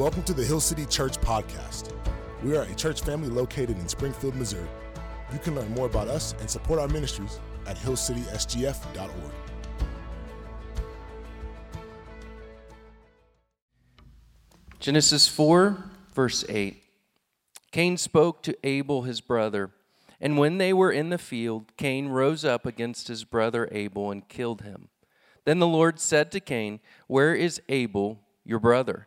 Welcome to the Hill City Church Podcast. We are a church family located in Springfield, Missouri. You can learn more about us and support our ministries at hillcitysgf.org. Genesis 4, verse 8. Cain spoke to Abel his brother, and when they were in the field, Cain rose up against his brother Abel and killed him. Then the Lord said to Cain, Where is Abel, your brother?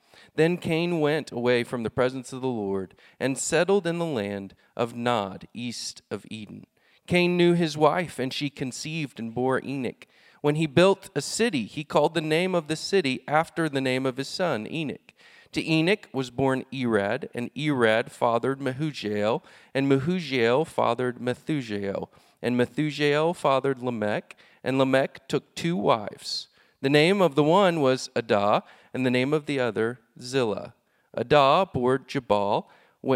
Then Cain went away from the presence of the Lord and settled in the land of Nod, east of Eden. Cain knew his wife, and she conceived and bore Enoch. When he built a city, he called the name of the city after the name of his son, Enoch. To Enoch was born Irad, and Irad fathered Mehujael, and Mehujael fathered Methushael, and Methushael fathered Lamech, and Lamech took two wives. The name of the one was Adah, and the name of the other Zillah. Adah bore Jabal.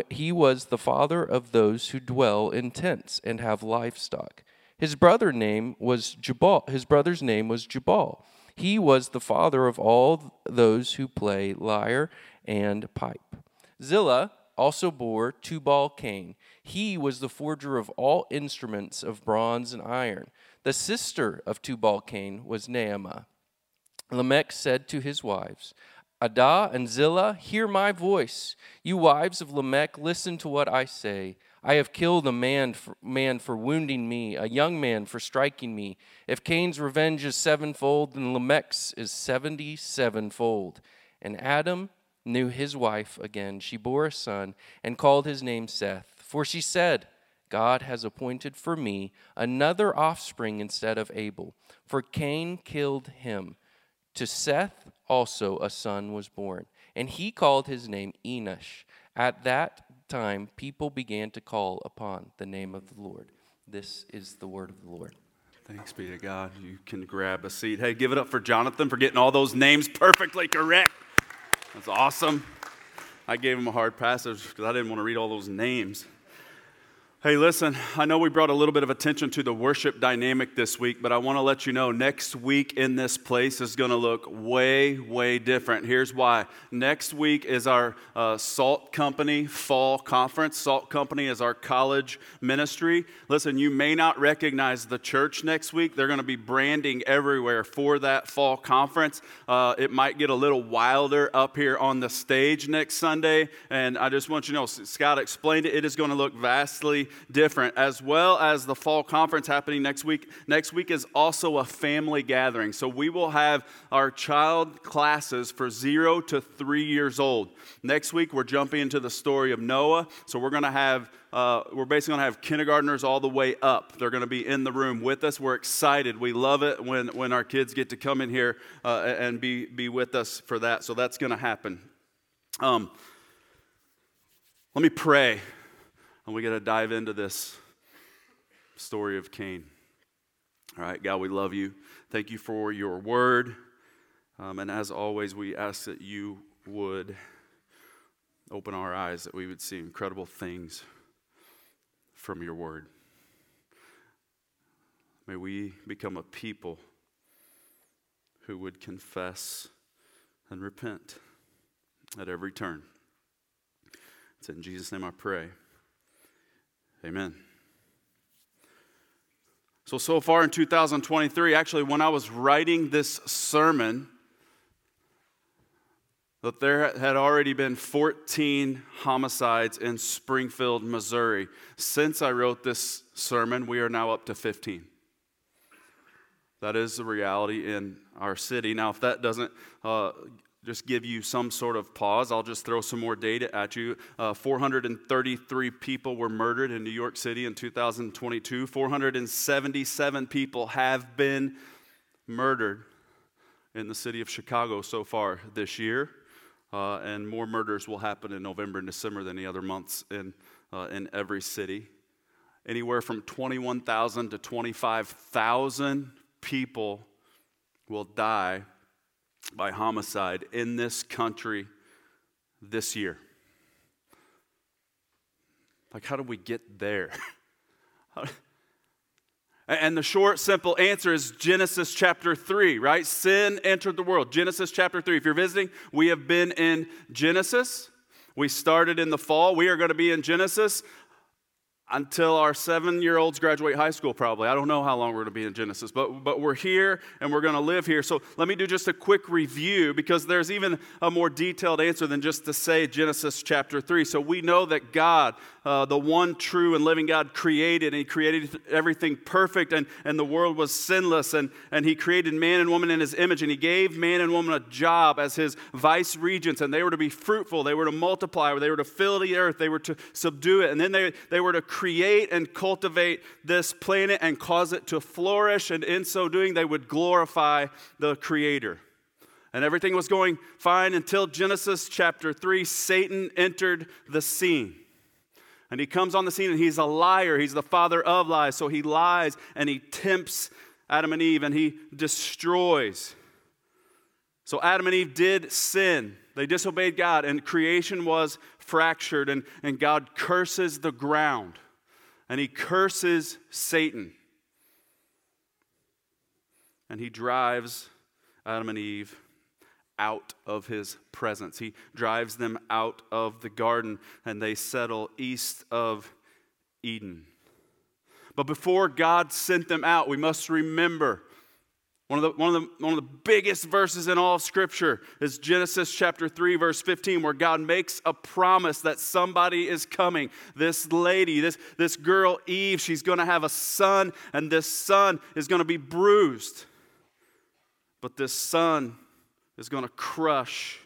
He was the father of those who dwell in tents and have livestock. His brother name was Jubal. His brother's name was Jubal. He was the father of all those who play lyre and pipe. Zillah also bore Tubal Cain. He was the forger of all instruments of bronze and iron. The sister of Tubal Cain was Naamah. Lamech said to his wives, Adah and Zillah, hear my voice. You wives of Lamech, listen to what I say. I have killed a man for, man for wounding me, a young man for striking me. If Cain's revenge is sevenfold, then Lamech's is seventy sevenfold. And Adam knew his wife again. She bore a son and called his name Seth. For she said, God has appointed for me another offspring instead of Abel, for Cain killed him. To Seth also a son was born, and he called his name Enosh. At that time, people began to call upon the name of the Lord. This is the word of the Lord. Thanks be to God. You can grab a seat. Hey, give it up for Jonathan for getting all those names perfectly correct. That's awesome. I gave him a hard passage because I didn't want to read all those names. Hey, listen, I know we brought a little bit of attention to the worship dynamic this week, but I want to let you know next week in this place is going to look way, way different. Here's why. Next week is our uh, Salt Company Fall Conference. Salt Company is our college ministry. Listen, you may not recognize the church next week. They're going to be branding everywhere for that fall conference. Uh, it might get a little wilder up here on the stage next Sunday, and I just want you to know, Scott explained it, it is going to look vastly different, as well as the fall conference happening next week. Next week is also a family gathering. So we will have our child classes for zero to three years old. Next week, we're jumping into the story of Noah. So we're going to have uh, we're basically going to have kindergartners all the way up. They're going to be in the room with us. We're excited. We love it when, when our kids get to come in here uh, and be, be with us for that. So that's going to happen. Um, let me pray and we got to dive into this story of Cain. All right, God, we love you. Thank you for your word. Um, and as always, we ask that you would open our eyes, that we would see incredible things from your word. May we become a people who would confess and repent at every turn. It's in Jesus' name I pray. Amen. So, so far in 2023, actually, when I was writing this sermon, that there had already been 14 homicides in Springfield, Missouri. Since I wrote this sermon, we are now up to 15. That is the reality in our city. Now, if that doesn't uh, just give you some sort of pause, I'll just throw some more data at you. Uh, 433 people were murdered in New York City in 2022. 477 people have been murdered in the city of Chicago so far this year. Uh, and more murders will happen in November and December than the other months in, uh, in every city. Anywhere from 21,000 to 25,000 people will die by homicide in this country this year. Like, how do we get there? And the short, simple answer is Genesis chapter 3, right? Sin entered the world. Genesis chapter 3. If you're visiting, we have been in Genesis. We started in the fall. We are going to be in Genesis until our seven year olds graduate high school, probably. I don't know how long we're going to be in Genesis, but, but we're here and we're going to live here. So let me do just a quick review because there's even a more detailed answer than just to say Genesis chapter 3. So we know that God, uh, the one true and living God, created and He created everything perfect and, and the world was sinless and, and He created man and woman in His image and He gave man and woman a job as His vice regents and they were to be fruitful, they were to multiply, they were to fill the earth, they were to subdue it, and then they, they were to create and cultivate this planet and cause it to flourish, and in so doing, they would glorify the Creator. And everything was going fine until Genesis chapter 3, Satan entered the scene. And he comes on the scene and he's a liar. He's the father of lies. So he lies and he tempts Adam and Eve and he destroys. So Adam and Eve did sin. They disobeyed God and creation was fractured and, and God curses the ground and he curses Satan. And he drives Adam and Eve out of his presence. He drives them out of the garden and they settle east of Eden. But before God sent them out, we must remember one of, the, one, of the, one of the biggest verses in all of Scripture is Genesis chapter 3, verse 15, where God makes a promise that somebody is coming. This lady, this, this girl, Eve, she's going to have a son, and this son is going to be bruised. But this son is going to crush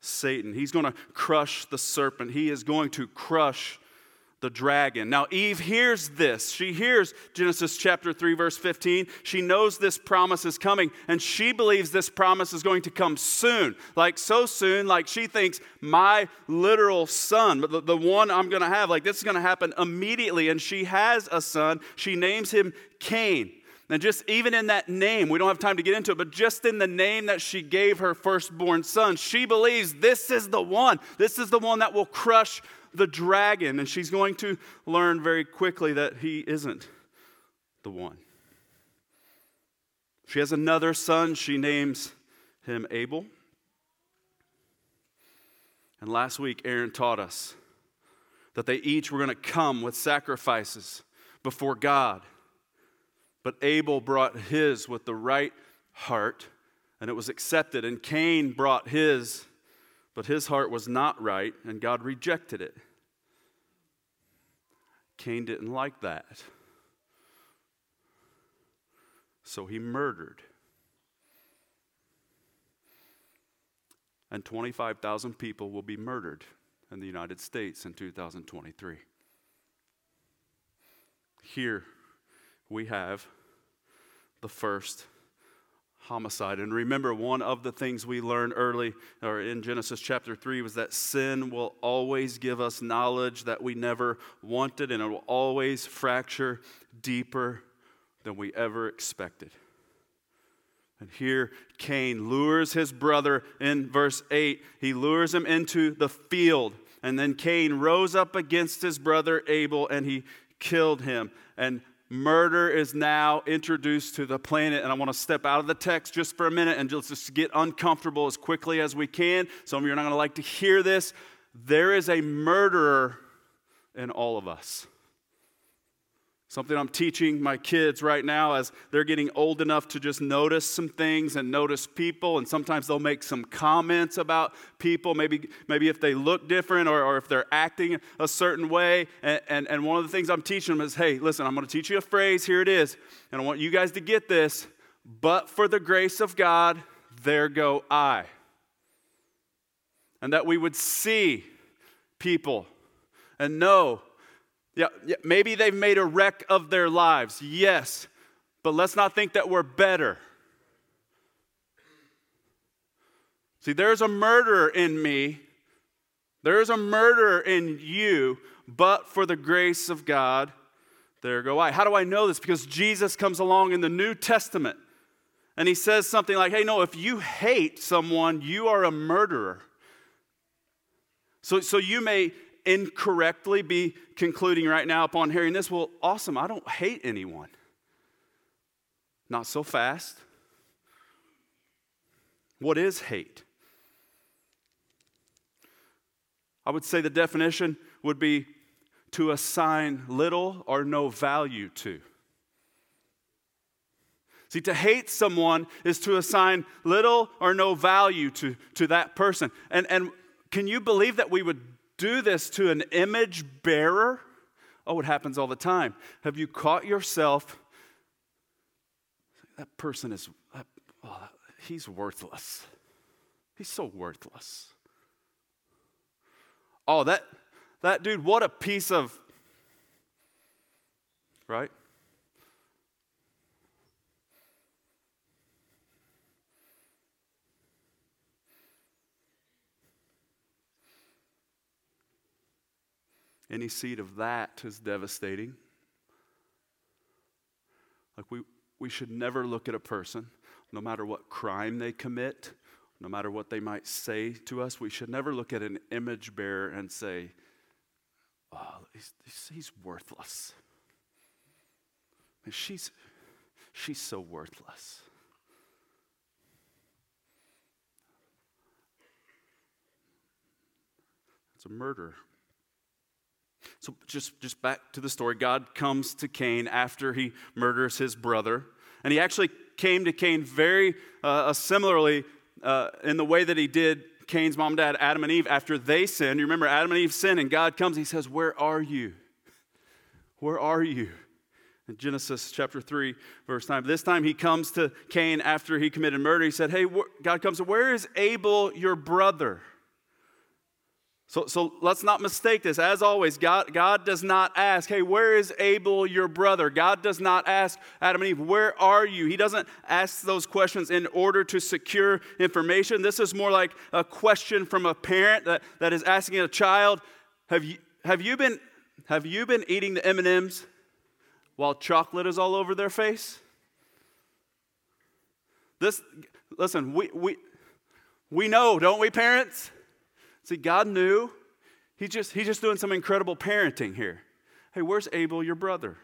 Satan. He's going to crush the serpent. He is going to crush the dragon. Now, Eve hears this. She hears Genesis chapter 3, verse 15. She knows this promise is coming, and she believes this promise is going to come soon. Like, so soon, like she thinks, my literal son, the, the one I'm going to have, like, this is going to happen immediately. And she has a son. She names him Cain. And just even in that name, we don't have time to get into it, but just in the name that she gave her firstborn son, she believes this is the one. This is the one that will crush the dragon. And she's going to learn very quickly that he isn't the one. She has another son. She names him Abel. And last week, Aaron taught us that they each were going to come with sacrifices before God. But Abel brought his with the right heart, and it was accepted. And Cain brought his but his heart was not right, and God rejected it. Cain didn't like that. So he murdered. And 25,000 people will be murdered in the United States in 2023. Here we have the first homicide. And remember, one of the things we learned early or in Genesis chapter 3 was that sin will always give us knowledge that we never wanted, and it will always fracture deeper than we ever expected. And here, Cain lures his brother in verse 8. He lures him into the field. And then Cain rose up against his brother Abel and he killed him. And murder is now introduced to the planet. And I want to step out of the text just for a minute and just, just get uncomfortable as quickly as we can. Some of you are not going to like to hear this. There is a murderer in all of us. Something I'm teaching my kids right now as they're getting old enough to just notice some things and notice people. And sometimes they'll make some comments about people, maybe, maybe if they look different or, or if they're acting a certain way. And, and, and one of the things I'm teaching them is hey, listen, I'm going to teach you a phrase. Here it is. And I want you guys to get this. But for the grace of God, there go I. And that we would see people and know yeah, yeah, maybe they've made a wreck of their lives. Yes. But let's not think that we're better. See, there's a murderer in me. There's a murderer in you, but for the grace of God, there go I. How do I know this? Because Jesus comes along in the New Testament and he says something like, hey, no, if you hate someone, you are a murderer. So, so you may incorrectly be concluding right now upon hearing this, well, awesome, I don't hate anyone. Not so fast. What is hate? I would say the definition would be to assign little or no value to. See, to hate someone is to assign little or no value to, to that person. And, and can you believe that we would do this to an image bearer? Oh, it happens all the time. Have you caught yourself? That person is, oh, he's worthless. He's so worthless. Oh, that, that dude, what a piece of, right? Any seed of that is devastating. Like, we, we should never look at a person, no matter what crime they commit, no matter what they might say to us, we should never look at an image bearer and say, oh, he's, he's worthless. she's, she's so worthless. It's a murder. So just, just back to the story. God comes to Cain after he murders his brother. And he actually came to Cain very uh, similarly uh, in the way that he did Cain's mom and dad, Adam and Eve, after they sinned. You remember Adam and Eve sinned, and God comes, he says, Where are you? Where are you? In Genesis chapter 3, verse 9. This time he comes to Cain after he committed murder. He said, Hey, God comes, Where is Abel, your brother? So, so let's not mistake this. As always, God, God does not ask, hey, where is Abel, your brother? God does not ask Adam and Eve, where are you? He doesn't ask those questions in order to secure information. This is more like a question from a parent that, that is asking a child, have you, have you, been, have you been eating the M&Ms while chocolate is all over their face? This, listen, we, we, we know, don't we, parents? See, God knew. He just, he's just doing some incredible parenting here. Hey, where's Abel, your brother?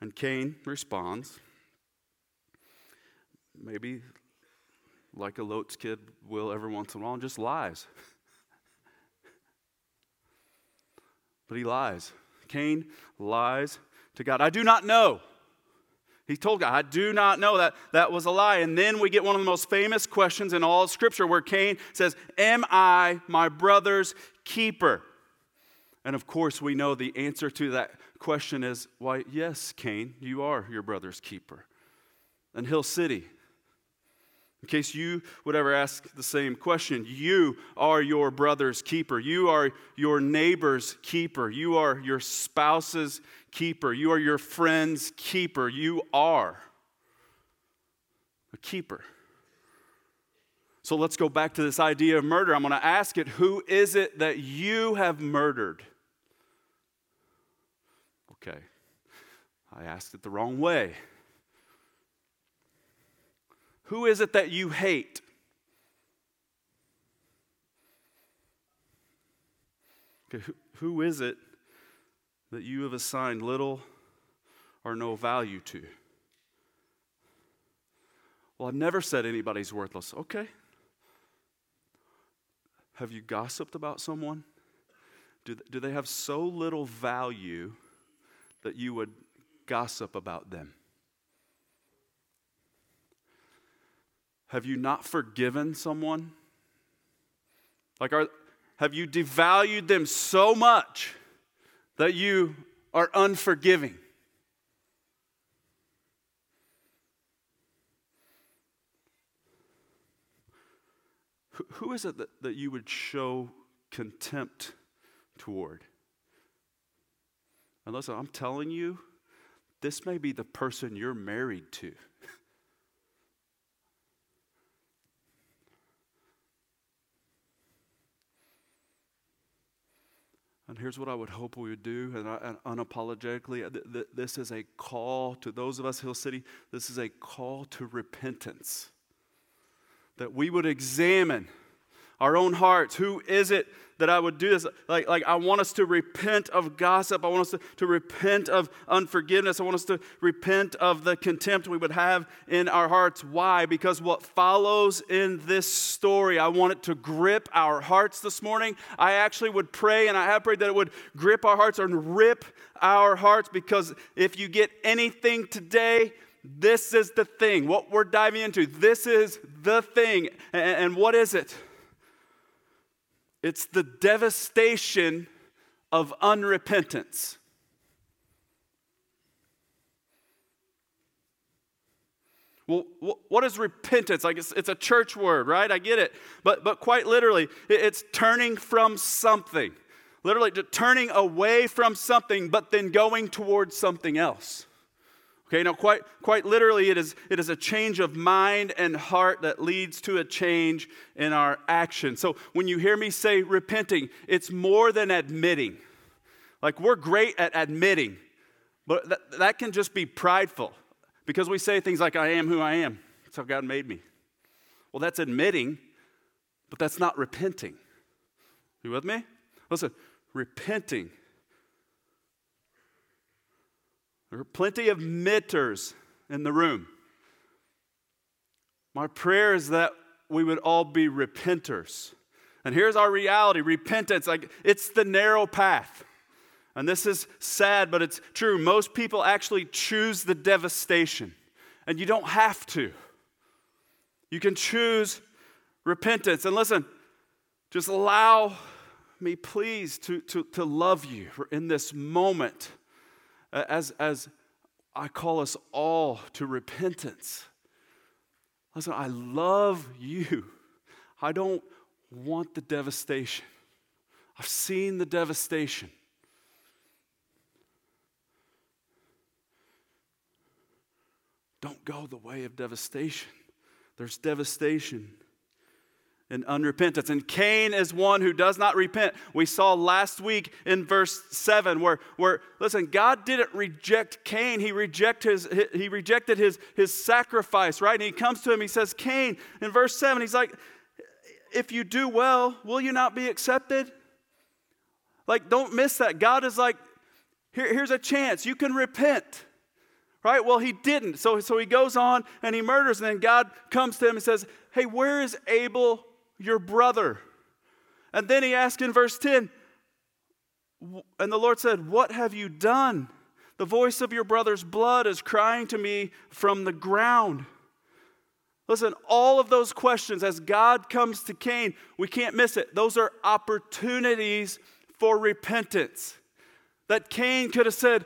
And Cain responds, maybe like a Lot's kid will every once in a while, just lies. but he lies. Cain lies to God. I do not know. He told God, I do not know that that was a lie. And then we get one of the most famous questions in all of Scripture where Cain says, Am I my brother's keeper? And of course, we know the answer to that question is, Why, yes, Cain, you are your brother's keeper. And Hill City, in case you would ever ask the same question, you are your brother's keeper. You are your neighbor's keeper. You are your spouse's keeper. You are your friend's keeper. You are a keeper. So let's go back to this idea of murder. I'm going to ask it who is it that you have murdered? Okay, I asked it the wrong way. Who is it that you hate? Who is it that you have assigned little or no value to? Well, I've never said anybody's worthless. Okay. Have you gossiped about someone? do, do they have so little value that you would gossip about them? Have you not forgiven someone? Like, are, have you devalued them so much that you are unforgiving? Who is it that, that you would show contempt toward? And listen, I'm telling you, this may be the person you're married to. And here's what I would hope we would do, and, I, and unapologetically, uh, th- th- this is a call to those of us, Hill City, this is a call to repentance. That we would examine our own hearts. Who is it that I would do this? Like, like I want us to repent of gossip. I want us to, to repent of unforgiveness. I want us to repent of the contempt we would have in our hearts. Why? Because what follows in this story, I want it to grip our hearts this morning. I actually would pray, and I have prayed that it would grip our hearts and rip our hearts because if you get anything today, this is the thing. What we're diving into, this is the thing. And, and what is it? It's the devastation of unrepentance. Well, what is repentance? Like it's, it's, a church word, right? I get it. But, but quite literally, it's turning from something. Literally, turning away from something, but then going towards something else. Okay, now quite, quite literally, it is, it is a change of mind and heart that leads to a change in our action. So when you hear me say repenting, it's more than admitting. Like we're great at admitting, but that, that can just be prideful because we say things like, I am who I am. That's how God made me. Well, that's admitting, but that's not repenting. You with me? Listen, repenting There are plenty of mitters in the room. My prayer is that we would all be repenters. And here's our reality repentance, like it's the narrow path. And this is sad, but it's true. Most people actually choose the devastation, and you don't have to. You can choose repentance. And listen, just allow me, please, to, to, to love you in this moment as, as I call us all to repentance. Listen, I love you. I don't want the devastation. I've seen the devastation. Don't go the way of devastation. There's devastation and unrepentance. And Cain is one who does not repent. We saw last week in verse 7 where, where listen, God didn't reject Cain. He, reject his, he rejected his, his sacrifice, right? And he comes to him, he says, Cain, in verse 7, he's like, if you do well, will you not be accepted? Like, don't miss that. God is like, Here, here's a chance. You can repent. Right? Well, he didn't. So, so he goes on and he murders, and then God comes to him and says, Hey, where is Abel your brother. And then he asked in verse 10, and the Lord said, What have you done? The voice of your brother's blood is crying to me from the ground. Listen, all of those questions, as God comes to Cain, we can't miss it. Those are opportunities for repentance. That Cain could have said,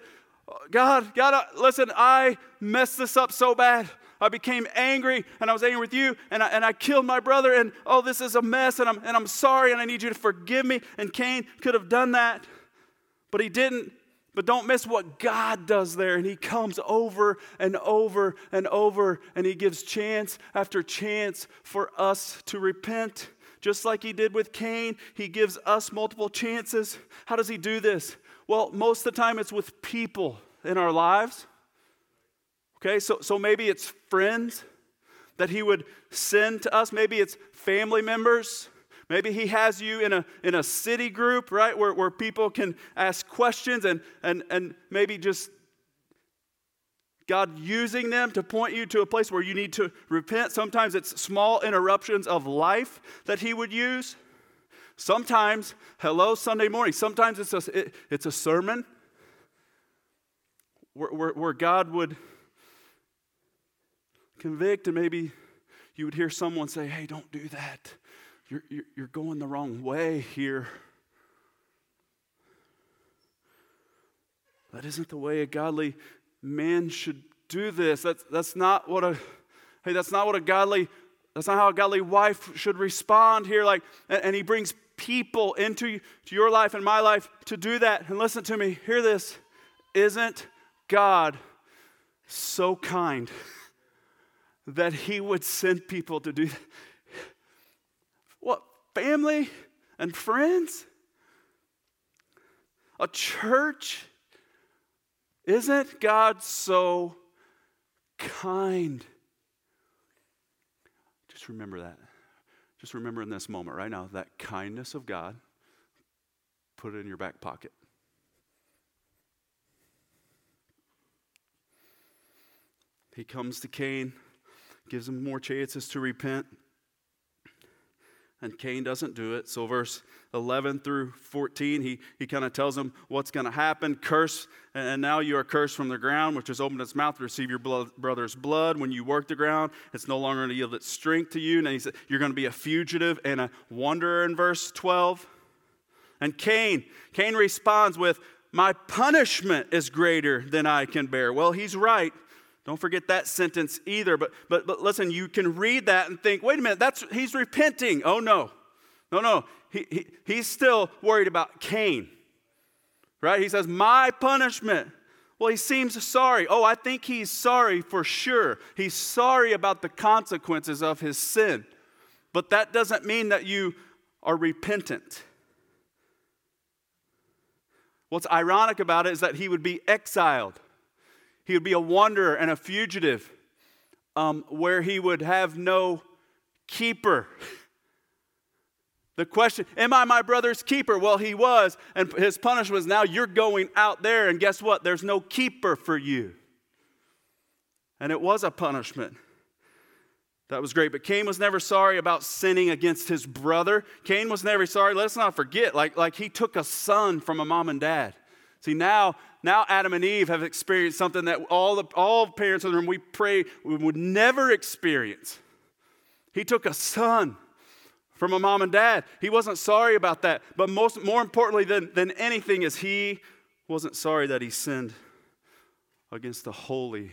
God, God, listen, I messed this up so bad. I became angry and I was angry with you and I, and I killed my brother and oh, this is a mess and I'm, and I'm sorry and I need you to forgive me. And Cain could have done that, but he didn't. But don't miss what God does there. And He comes over and over and over, and He gives chance after chance for us to repent. Just like He did with Cain, He gives us multiple chances. How does He do this? Well, most of the time it's with people in our lives. Okay, so, so maybe it's friends that he would send to us. Maybe it's family members. Maybe he has you in a, in a city group, right, where, where people can ask questions and, and, and maybe just God using them to point you to a place where you need to repent. Sometimes it's small interruptions of life that he would use. Sometimes, hello, Sunday morning. Sometimes it's a, it, it's a sermon where, where, where God would convict, and maybe you would hear someone say, Hey, don't do that. You're, you're, you're going the wrong way here. That isn't the way a godly man should do this. That's, that's not what a, hey, that's not what a godly, that's not how a godly wife should respond here. Like, and, and he brings people into to your life and my life to do that. And listen to me, hear this. Isn't God so kind that he would send people to do? What, family and friends? A church? Isn't God so kind? Just remember that. Just remember in this moment right now that kindness of God, put it in your back pocket. He comes to Cain, gives him more chances to repent. And Cain doesn't do it. So, verse 11 through 14, he, he kind of tells him what's going to happen. Curse, and now you are cursed from the ground, which has opened its mouth to receive your blood, brother's blood. When you work the ground, it's no longer going to yield its strength to you. And he said, You're going to be a fugitive and a wanderer in verse 12. And Cain, Cain responds with, My punishment is greater than I can bear. Well, he's right. Don't forget that sentence either. But, but, but listen, you can read that and think, wait a minute, that's, he's repenting. Oh, no. No, no. He, he, he's still worried about Cain. Right? He says, my punishment. Well, he seems sorry. Oh, I think he's sorry for sure. He's sorry about the consequences of his sin. But that doesn't mean that you are repentant. What's ironic about it is that he would be exiled. He would be a wanderer and a fugitive um, where he would have no keeper. The question, am I my brother's keeper? Well, he was, and his punishment was now you're going out there, and guess what? There's no keeper for you. And it was a punishment. That was great. But Cain was never sorry about sinning against his brother. Cain was never sorry. Let's not forget, like, like he took a son from a mom and dad. See, now, now Adam and Eve have experienced something that all the all parents in the room we pray we would never experience. He took a son from a mom and dad. He wasn't sorry about that. But most, more importantly than, than anything is he wasn't sorry that he sinned against the holy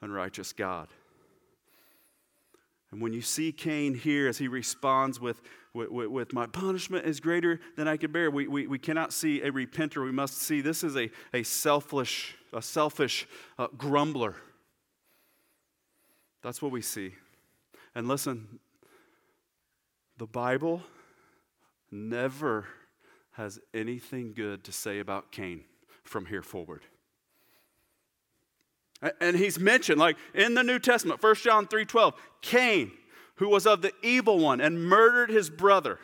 and righteous God. And when you see Cain here as he responds with, with, with, with, my punishment is greater than I can bear, we, we, we cannot see a repenter. We must see this is a, a selfish, a selfish uh, grumbler. That's what we see. And listen, the Bible never has anything good to say about Cain from here forward. And he's mentioned, like in the New Testament, 1 John 3:12, Cain, who was of the evil one and murdered his brother.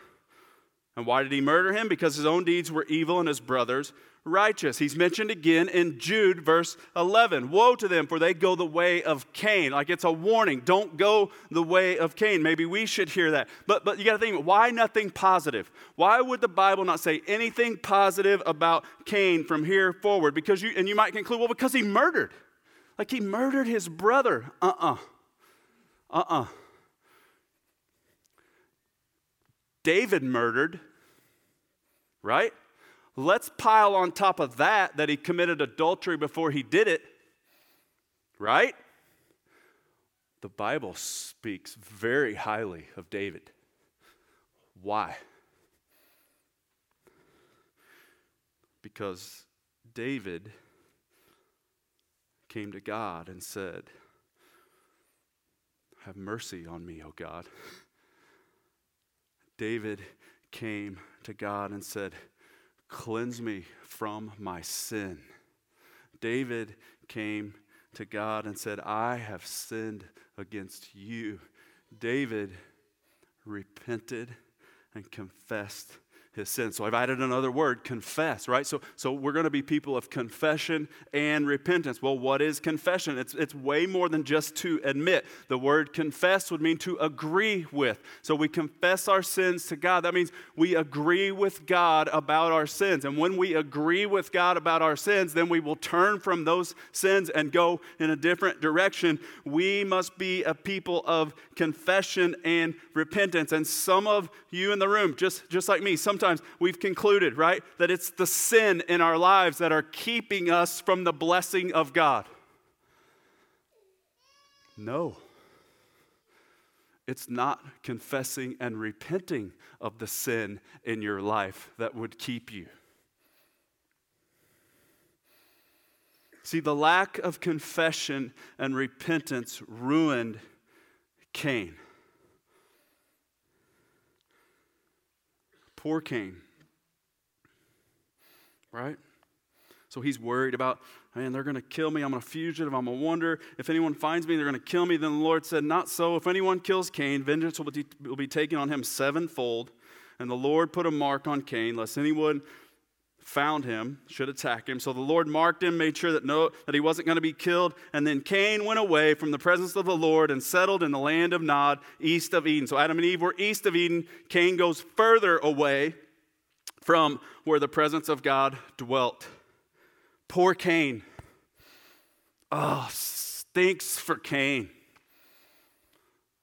And why did he murder him? Because his own deeds were evil and his brother's righteous. He's mentioned again in Jude, verse 11. Woe to them, for they go the way of Cain. Like it's a warning. Don't go the way of Cain. Maybe we should hear that. But, but you got to think, why nothing positive? Why would the Bible not say anything positive about Cain from here forward? Because you, and you might conclude, well, because he murdered. Like he murdered his brother. Uh uh-uh. uh. Uh uh. David murdered, right? Let's pile on top of that that he committed adultery before he did it, right? The Bible speaks very highly of David. Why? Because David came to God and said, Have mercy on me, O God. David came to God and said, Cleanse me from my sin. David came to God and said, I have sinned against you. David repented and confessed his sin. So I've added another word, confess, right? So, so we're going to be people of confession and repentance. Well, what is confession? It's, it's way more than just to admit. The word confess would mean to agree with. So we confess our sins to God. That means we agree with God about our sins. And when we agree with God about our sins, then we will turn from those sins and go in a different direction. We must be a people of confession and repentance. And some of you in the room, just, just like me, some sometimes we've concluded, right, that it's the sin in our lives that are keeping us from the blessing of God. No. It's not confessing and repenting of the sin in your life that would keep you. See, the lack of confession and repentance ruined Cain. Poor Cain. Right? So he's worried about, man, they're going to kill me. I'm a fugitive. I'm a wonder. If anyone finds me, they're going to kill me. Then the Lord said, Not so. If anyone kills Cain, vengeance will be, will be taken on him sevenfold. And the Lord put a mark on Cain, lest anyone found him, should attack him. So the Lord marked him, made sure that, no, that he wasn't going to be killed. And then Cain went away from the presence of the Lord and settled in the land of Nod, east of Eden. So Adam and Eve were east of Eden. Cain goes further away from where the presence of God dwelt. Poor Cain. Oh, stinks for Cain.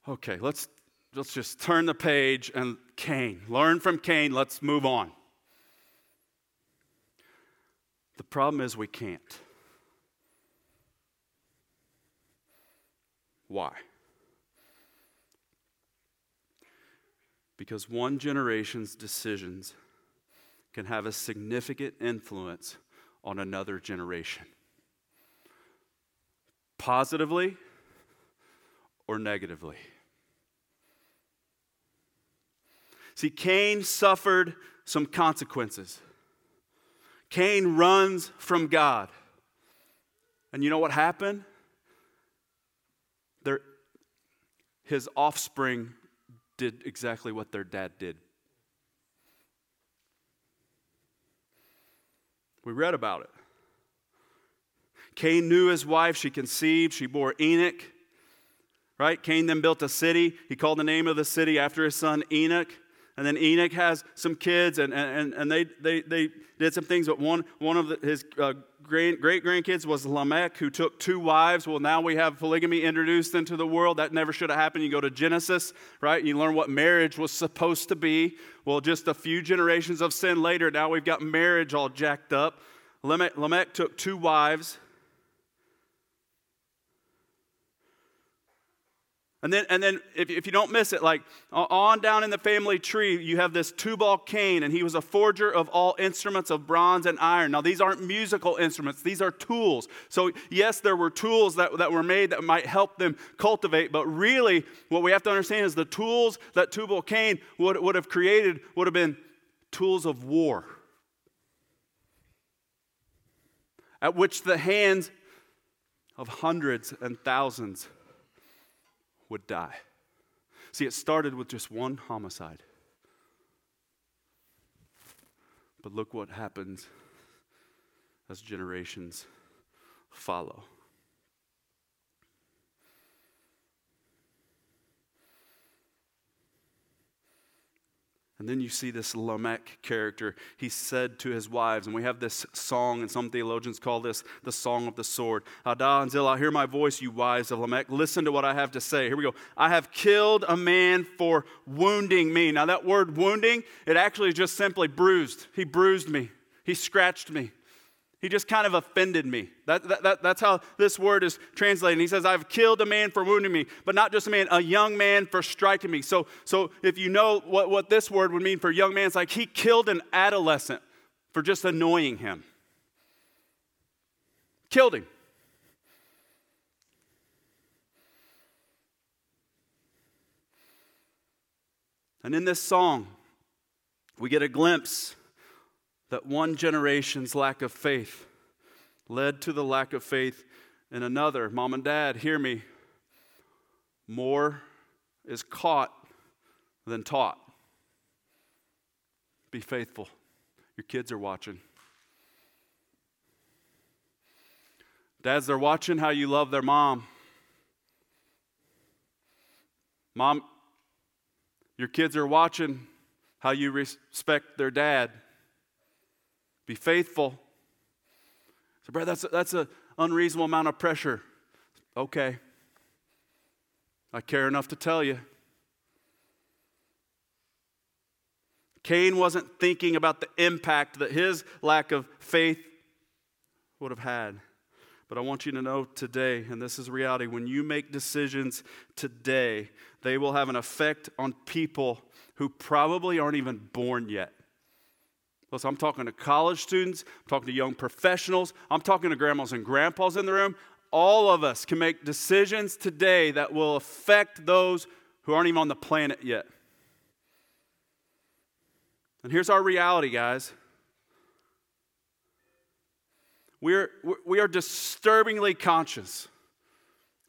Okay, let's, let's just turn the page and Cain. Learn from Cain. Let's move on. The problem is we can't. Why? Because one generation's decisions can have a significant influence on another generation, positively or negatively. See, Cain suffered some consequences. Cain runs from God. And you know what happened? Their, his offspring did exactly what their dad did. We read about it. Cain knew his wife. She conceived. She bore Enoch. Right? Cain then built a city. He called the name of the city after his son Enoch. And then Enoch has some kids, and, and, and they, they, they did some things. But one, one of the, his uh, great grandkids was Lamech, who took two wives. Well, now we have polygamy introduced into the world. That never should have happened. You go to Genesis, right? You learn what marriage was supposed to be. Well, just a few generations of sin later, now we've got marriage all jacked up. Lamech, Lamech took two wives. And then, and then if, if you don't miss it, like on down in the family tree, you have this Tubal Cain, and he was a forger of all instruments of bronze and iron. Now, these aren't musical instruments, these are tools. So, yes, there were tools that, that were made that might help them cultivate, but really, what we have to understand is the tools that Tubal Cain would, would have created would have been tools of war, at which the hands of hundreds and thousands would die. See, it started with just one homicide. But look what happens as generations follow. And then you see this Lamech character. He said to his wives, and we have this song, and some theologians call this the song of the sword. Adah and Zillah, hear my voice, you wives of Lamech. Listen to what I have to say. Here we go. I have killed a man for wounding me. Now, that word wounding, it actually is just simply bruised. He bruised me, he scratched me. He just kind of offended me. That, that, that, that's how this word is translated. He says, I've killed a man for wounding me, but not just a man, a young man for striking me. So, so if you know what, what this word would mean for young man, it's like he killed an adolescent for just annoying him. Killed him. And in this song, we get a glimpse that one generation's lack of faith led to the lack of faith in another. Mom and dad, hear me. More is caught than taught. be faithful. Your kids are watching. Dads, they're watching how you love their mom. Mom, your kids are watching how you respect their dad. Be faithful. So, brother, that's, that's an unreasonable amount of pressure. Okay. I care enough to tell you. Cain wasn't thinking about the impact that his lack of faith would have had. But I want you to know today, and this is reality, when you make decisions today, they will have an effect on people who probably aren't even born yet. Listen, I'm talking to college students, I'm talking to young professionals, I'm talking to grandmas and grandpas in the room. All of us can make decisions today that will affect those who aren't even on the planet yet. And here's our reality, guys. We're, we are disturbingly conscious.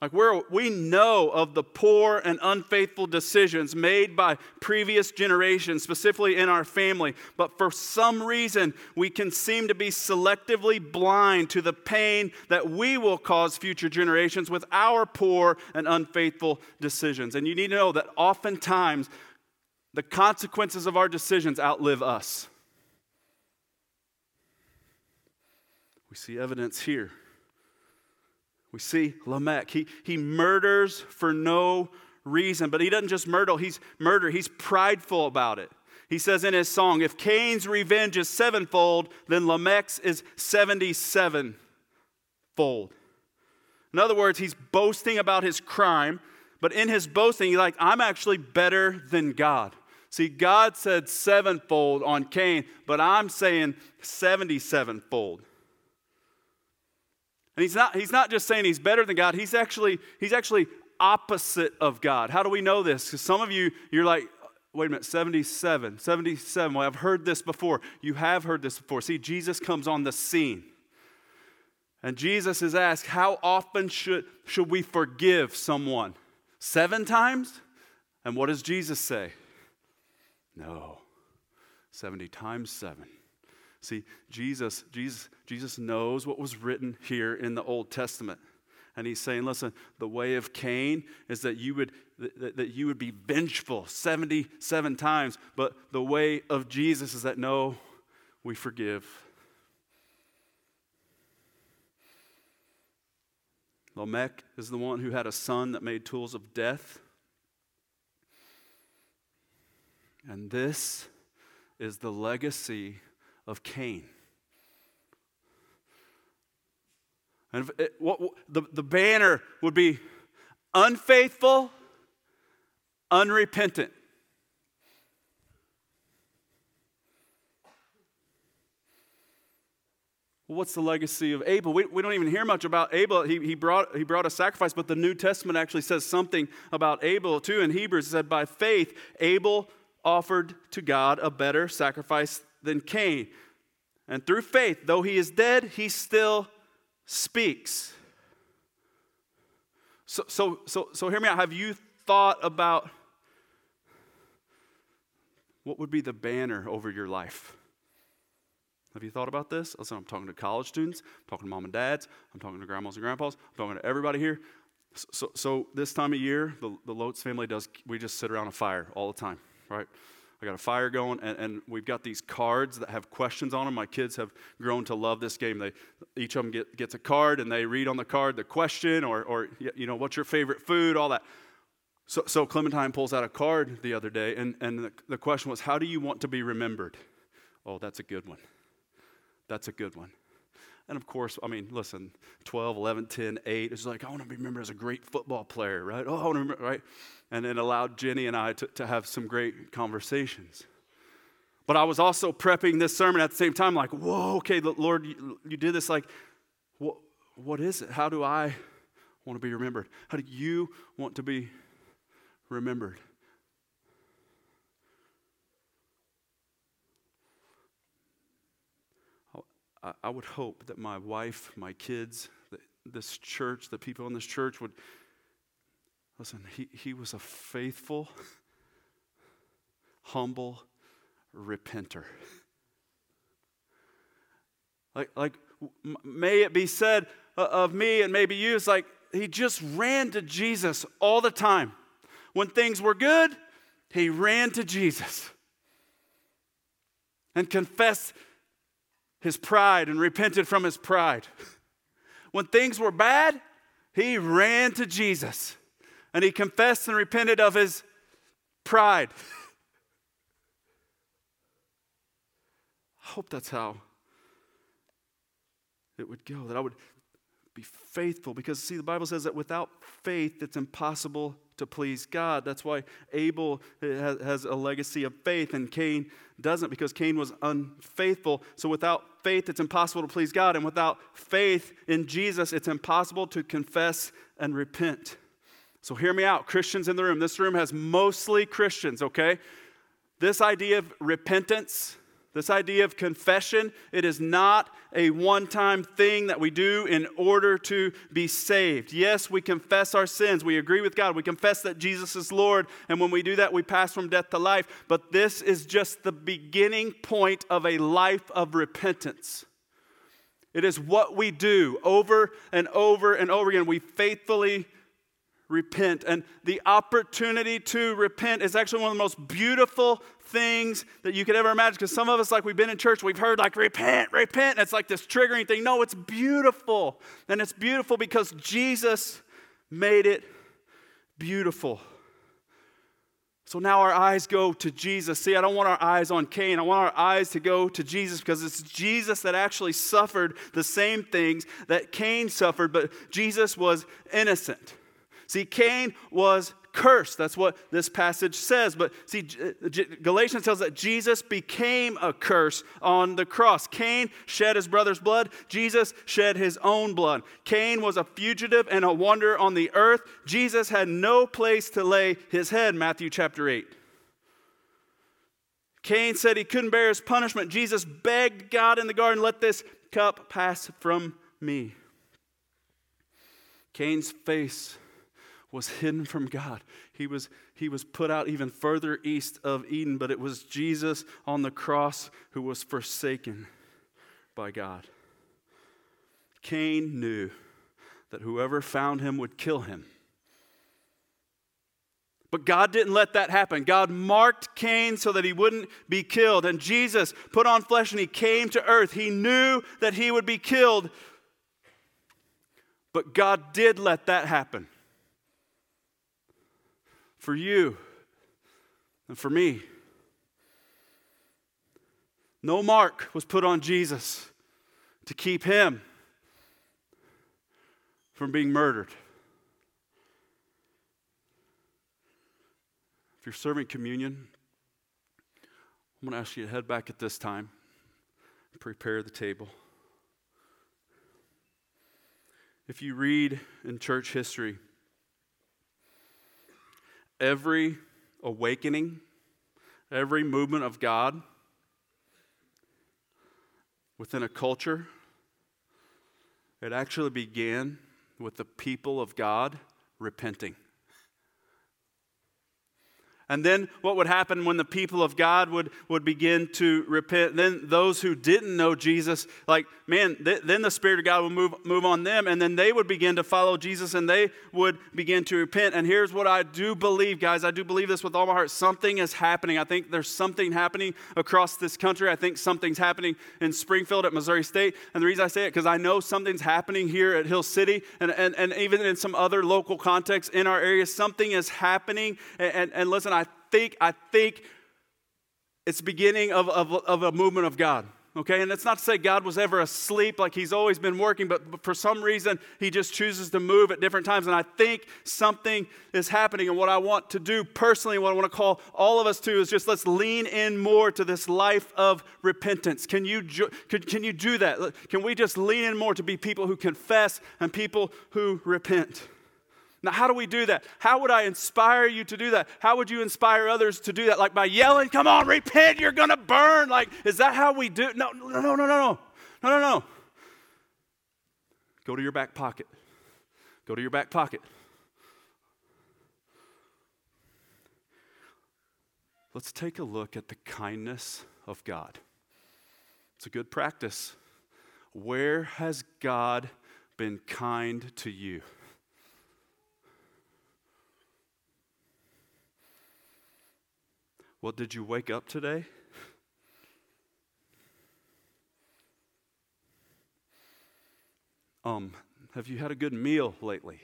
Like we're, we know of the poor and unfaithful decisions made by previous generations, specifically in our family, but for some reason we can seem to be selectively blind to the pain that we will cause future generations with our poor and unfaithful decisions. And you need to know that oftentimes the consequences of our decisions outlive us. We see evidence here. We see Lamech. He, he murders for no reason, but he doesn't just murder, he's murder, he's prideful about it. He says in his song, if Cain's revenge is sevenfold, then Lamech's is 77 fold. In other words, he's boasting about his crime, but in his boasting, he's like, I'm actually better than God. See, God said sevenfold on Cain, but I'm saying 77 fold. And he's not, he's not just saying he's better than God, he's actually, he's actually opposite of God. How do we know this? Because some of you, you're like, wait a minute, 77, 77. Well, I've heard this before. You have heard this before. See, Jesus comes on the scene. And Jesus is asked, How often should, should we forgive someone? Seven times? And what does Jesus say? No, 70 times seven. See, Jesus, Jesus, Jesus knows what was written here in the Old Testament. And he's saying, listen, the way of Cain is that you would that, that you would be vengeful 77 times, but the way of Jesus is that no, we forgive. Lamech is the one who had a son that made tools of death. And this is the legacy of Cain. And it, what, the, the banner would be unfaithful, unrepentant. what's the legacy of Abel? We, we don't even hear much about Abel. He, he, brought, he brought a sacrifice, but the New Testament actually says something about Abel too. In Hebrews, it said, By faith, Abel offered to God a better sacrifice than Cain. And through faith, though he is dead, he still speaks. So, so, so, so hear me out. Have you thought about what would be the banner over your life? Have you thought about this? Listen, I'm talking to college students, I'm talking to mom and dads, I'm talking to grandmas and grandpas, I'm talking to everybody here. So, so this time of year, the, the family does, we just sit around a fire all the time, right? I got a fire going, and, and, we've got these cards that have questions on them. My kids have grown to love this game. They, each of them get, gets a card, and they read on the card the question, or, or you know, what's your favorite food, all that. So, so Clementine pulls out a card the other day, and, and the, the question was, How do you want to be remembered? Oh, that's a good one. That's a good one. And of course, I mean, listen, 12, 11, 10, 8, it's like, I want to be remembered as a great football player, right? Oh, I want to remember, right? And it allowed Jenny and I to, to have some great conversations. But I was also prepping this sermon at the same time, like, whoa, okay, Lord, you, you did this. Like, what, what is it? How do I want to be remembered? How do you want to be remembered? I would hope that my wife, my kids, this church, the people in this church would listen. He, he was a faithful, humble, repenter. Like, like may it be said of me and maybe you, it's like he just ran to Jesus all the time. When things were good, he ran to Jesus and confessed his pride and repented from his pride. When things were bad, he ran to Jesus and he confessed and repented of his pride. I hope that's how it would go, that I would be faithful. Because, see, the Bible says that without faith, it's impossible to please God. That's why Abel has a legacy of faith and Cain doesn't, because Cain was unfaithful. So, without faith, it's impossible to please God. And without faith in Jesus, it's impossible to confess and repent. So, hear me out, Christians in the room. This room has mostly Christians, okay? This idea of repentance, this idea of confession, it is not a one time thing that we do in order to be saved. Yes, we confess our sins. We agree with God. We confess that Jesus is Lord. And when we do that, we pass from death to life. But this is just the beginning point of a life of repentance. It is what we do over and over and over again. We faithfully repent. And the opportunity to repent is actually one of the most beautiful things that you could ever imagine. Because some of us, like we've been in church, we've heard like repent, repent. And it's like this triggering thing. No, it's beautiful. And it's beautiful because Jesus made it beautiful. So now our eyes go to Jesus. See, I don't want our eyes on Cain. I want our eyes to go to Jesus because it's Jesus that actually suffered the same things that Cain suffered, but Jesus was innocent. See, Cain was cursed. That's what this passage says. But see, Galatians tells that Jesus became a curse on the cross. Cain shed his brother's blood, Jesus shed his own blood. Cain was a fugitive and a wanderer on the earth. Jesus had no place to lay his head, Matthew chapter 8. Cain said he couldn't bear his punishment. Jesus begged God in the garden, let this cup pass from me. Cain's face was hidden from God. He was, he was put out even further east of Eden, but it was Jesus on the cross who was forsaken by God. Cain knew that whoever found him would kill him. But God didn't let that happen. God marked Cain so that he wouldn't be killed. And Jesus put on flesh and he came to earth. He knew that he would be killed. But God did let that happen for you and for me. No mark was put on Jesus to keep him from being murdered. If you're serving communion, I'm going to ask you to head back at this time and prepare the table. If you read in church history, every awakening, every movement of God within a culture, it actually began with the people of God repenting. And then what would happen when the people of God would, would begin to repent? Then those who didn't know Jesus, like, man, th- then the Spirit of God would move, move on them, and then they would begin to follow Jesus and they would begin to repent. And here's what I do believe, guys. I do believe this with all my heart. Something is happening. I think there's something happening across this country. I think something's happening in Springfield at Missouri State. And the reason I say it, because I know something's happening here at Hill City and, and, and even in some other local contexts in our area. Something is happening. And, and, and listen, think, I think it's the beginning of, of, of a movement of God. Okay, and it's not to say God was ever asleep like he's always been working, but for some reason he just chooses to move at different times. And I think something is happening. And what I want to do personally, what I want to call all of us to is just let's lean in more to this life of repentance. Can you, can, can you do that? Can we just lean in more to be people who confess and people who repent? Now, how do we do that? How would I inspire you to do that? How would you inspire others to do that? Like by yelling, come on, repent, you're going to burn. Like, is that how we do? No, no, no, no, no, no. No, no, no. Go to your back pocket. Go to your back pocket. let's take a look at the kindness of God. It's a good practice. Where has God been kind to you? Well, did you wake up today? Um, have you had a good meal lately?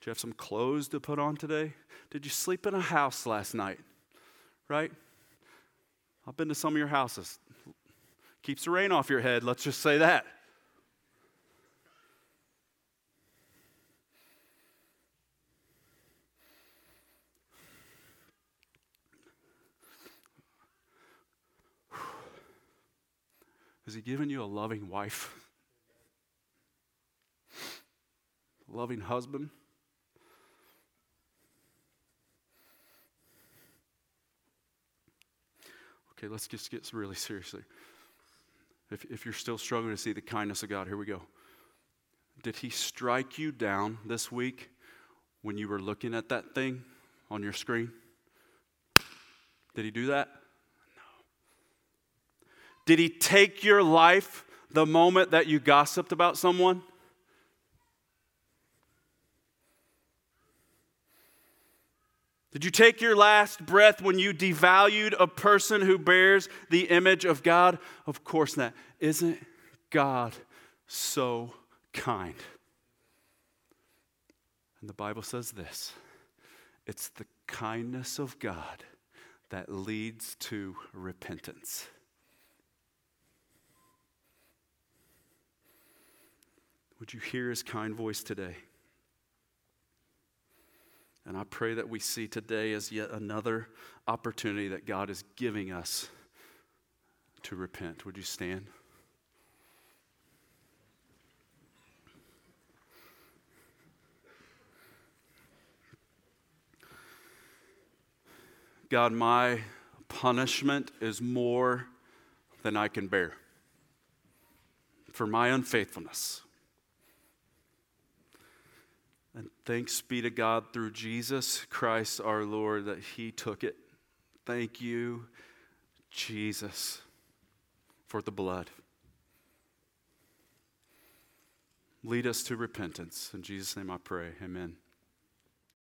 Do you have some clothes to put on today? Did you sleep in a house last night? Right? I've been to some of your houses. Keeps the rain off your head, let's just say that. Has he given you a loving wife? loving husband? Okay, let's just get really seriously. If, if you're still struggling to see the kindness of God, here we go. Did He strike you down this week when you were looking at that thing on your screen? Did He do that? Did He take your life the moment that you gossiped about someone? Did you take your last breath when you devalued a person who bears the image of God? Of course not. Isn't God so kind? And the Bible says this it's the kindness of God that leads to repentance. Would you hear his kind voice today? And I pray that we see today as yet another opportunity that God is giving us to repent. Would you stand? God, my punishment is more than I can bear for my unfaithfulness. And thanks be to God through Jesus Christ our Lord that He took it. Thank you, Jesus, for the blood. Lead us to repentance. In Jesus' name I pray. Amen.